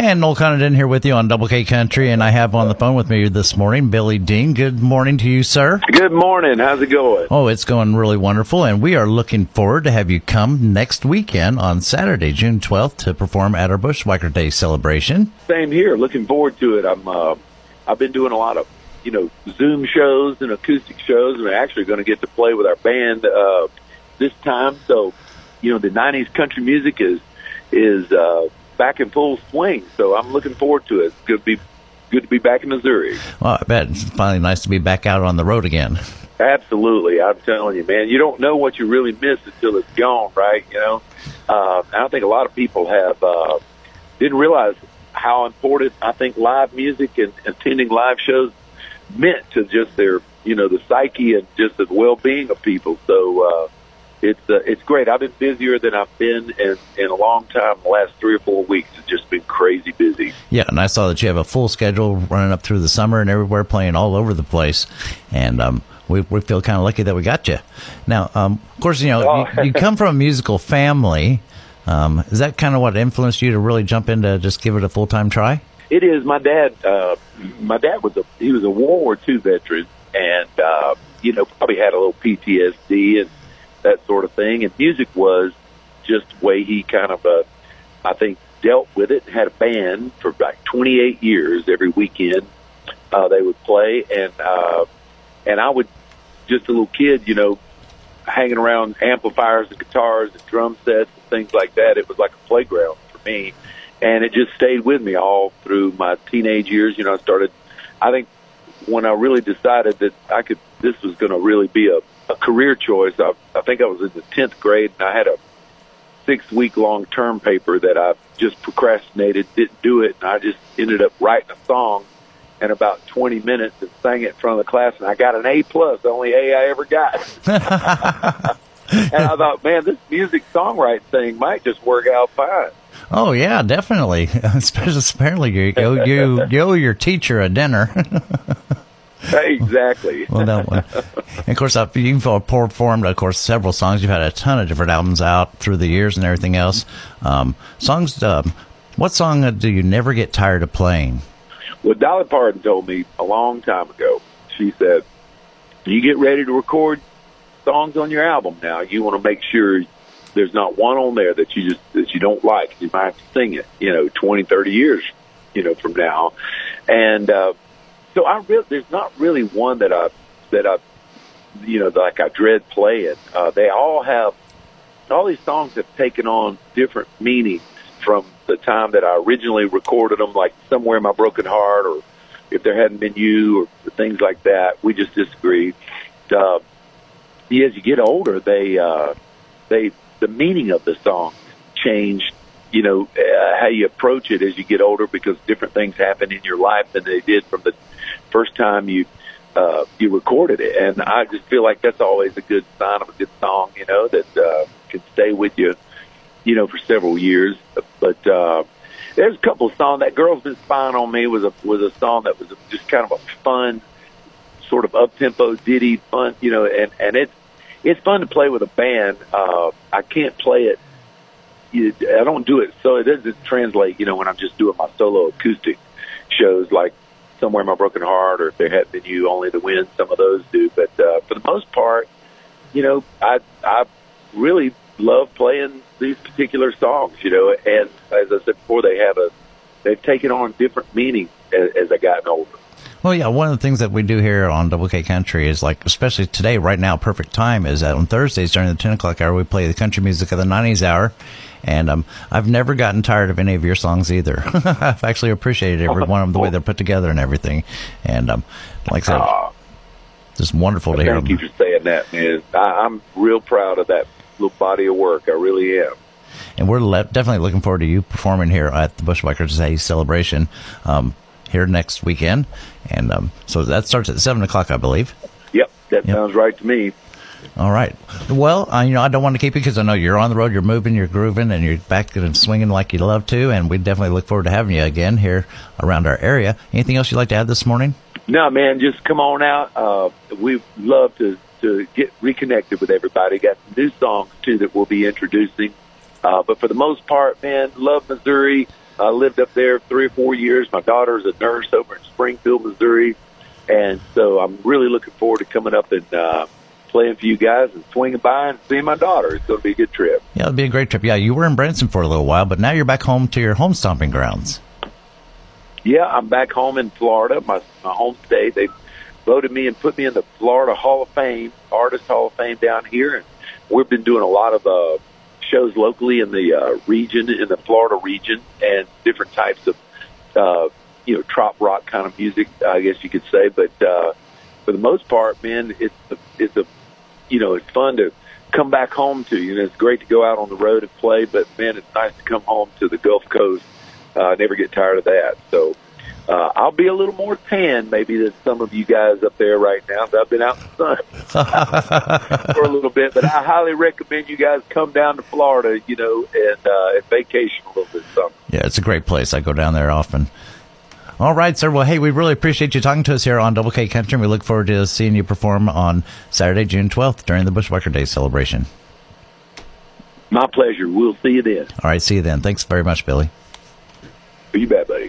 And Noel Condon here with you on Double K Country, and I have on the phone with me this morning Billy Dean. Good morning to you, sir. Good morning. How's it going? Oh, it's going really wonderful, and we are looking forward to have you come next weekend on Saturday, June 12th, to perform at our Bushwhacker Day celebration. Same here. Looking forward to it. I'm. Uh, I've been doing a lot of you know Zoom shows and acoustic shows, and we're actually going to get to play with our band uh, this time. So, you know, the '90s country music is is uh, back in full swing. So I'm looking forward to it. It's good to be good to be back in Missouri. Well, I bet it's finally nice to be back out on the road again. Absolutely, I'm telling you, man. You don't know what you really miss until it's gone, right? You know, uh, I don't think a lot of people have uh, didn't realize how important I think live music and attending live shows meant to just their, you know, the psyche and just the well-being of people. So uh, it's uh, it's great. I've been busier than I've been in in a long time. The last three or four weeks, it's just been crazy busy. Yeah, and I saw that you have a full schedule running up through the summer and everywhere, playing all over the place, and um, we we feel kind of lucky that we got you. Now, um, of course, you know Oh. you, you come from a musical family. Um, is that kind of what influenced you to really jump into just give it a full time try? It is. My dad. Uh, my dad was a he was a World War II veteran, and uh, you know probably had a little PTSD and that sort of thing. And music was just the way he kind of, uh, I think, dealt with it. Had a band for like 28 years. Every weekend, uh, they would play, and uh, and I would just a little kid, you know, hanging around amplifiers and guitars and drum sets and things like that. It was like a playground for me, and it just stayed with me all through my teenage years. You know, I started. I think when I really decided that I could, this was going to really be a, a career choice. I, I think I was in the tenth grade, and I had a six week long term paper that I just procrastinated, didn't do it, and I just ended up writing a song in about 20 minutes and sang it in front of the class, and I got an A plus, the only A I ever got. and I thought, man, this music songwriting thing might just work out fine. Oh yeah, definitely. Especially apparently you you you, you owe your teacher a dinner. exactly. well, that one. And of course, uh, you've performed, of course, several songs. You've had a ton of different albums out through the years and everything else. Um, songs. Um, what song uh, do you never get tired of playing? Well, Dolly Parton told me a long time ago. She said, "You get ready to record songs on your album now. You want to make sure there's not one on there that you just that you don't like. You might have to sing it, you know, twenty, thirty years, you know, from now." And uh, so I there's not really one that I that I, you know, like I dread playing. Uh, they all have all these songs have taken on different meanings from the time that I originally recorded them, like somewhere in my broken heart, or if there hadn't been you, or things like that. We just disagreed. Uh, as you get older, they uh, they the meaning of the song changed. You know uh, how you approach it as you get older because different things happen in your life than they did from the first time you uh, you recorded it. And I just feel like that's always a good sign of a good song. You know that uh, can stay with you you know, for several years. But uh, there's a couple of songs. That "Girl's Been Spying on Me" was a was a song that was just kind of a fun, sort of up tempo ditty, fun, you know, and and it's it's fun to play with a band. Uh, I can't play it. I don't do it, so it doesn't translate. You know, when I'm just doing my solo acoustic shows, like somewhere my broken heart, or if there hadn't been you, only the wind. Some of those do, but uh, for the most part, you know, I I really love playing these particular songs, you know, and as I said before, they have a they've taken on different meanings as, as I gotten older. Well, yeah, one of the things that we do here on Double K Country is like, especially today, right now, perfect time is that on Thursdays during the 10 o'clock hour, we play the country music of the 90s hour. And um, I've never gotten tired of any of your songs either. I've actually appreciated every one of them, the way they're put together and everything. And um, like I said, Uh, just wonderful to hear thank them. you for saying that, man. I, I'm real proud of that little body of work. I really am. And we're le- definitely looking forward to you performing here at the Bushwhackers Day celebration um, here next weekend. And um, so that starts at 7 o'clock, I believe. Yep, that Yep. sounds right to me. All right. Well, uh, you know, I don't want to keep you because I know you're on the road, you're moving, you're grooving, and you're back and swinging like you love to. And we definitely look forward to having you again here around our area. Anything else you'd like to add this morning? No, man, just come on out. Uh, we love to to get reconnected with everybody. Got some new songs too that we'll be introducing. Uh, but for the most part, man, love Missouri. I lived up there three or four years. My daughter's a nurse over in Springfield, Missouri, and so I'm really looking forward to coming up and uh, playing for you guys and swinging by and seeing my daughter. It's going to be a good trip. Yeah, it'll be a great trip. Yeah, you were in Branson for a little while, but now you're back home to your home stomping grounds. Yeah, I'm back home in Florida, my my home state. They voted me and put me in the Florida Hall of Fame, Artist Hall of Fame down here, and we've been doing a lot of uh, shows locally in the uh, region, in the Florida region, and different types of, uh, you know, trop rock kind of music, I guess you could say. But uh, for the most part, man, it's a, it's a, you know, it's fun to come back home to. You know, it's great to go out on the road and play, but man, it's nice to come home to the Gulf Coast. Uh, never get tired of that. So. Uh, I'll be a little more tan maybe than some of you guys up there right now. I've been out in the sun for a little bit, but I highly recommend you guys come down to Florida, you know, and, uh, and vacation a little bit. Something. Yeah, it's a great place. I go down there often. All right, sir. Well, hey, we really appreciate you talking to us here on Double K Country. And we look forward to seeing you perform on Saturday, June 12th during the Bushwhacker Day celebration. My pleasure. We'll see you then. All right, see you then. Thanks very much, Billy. You bet, buddy.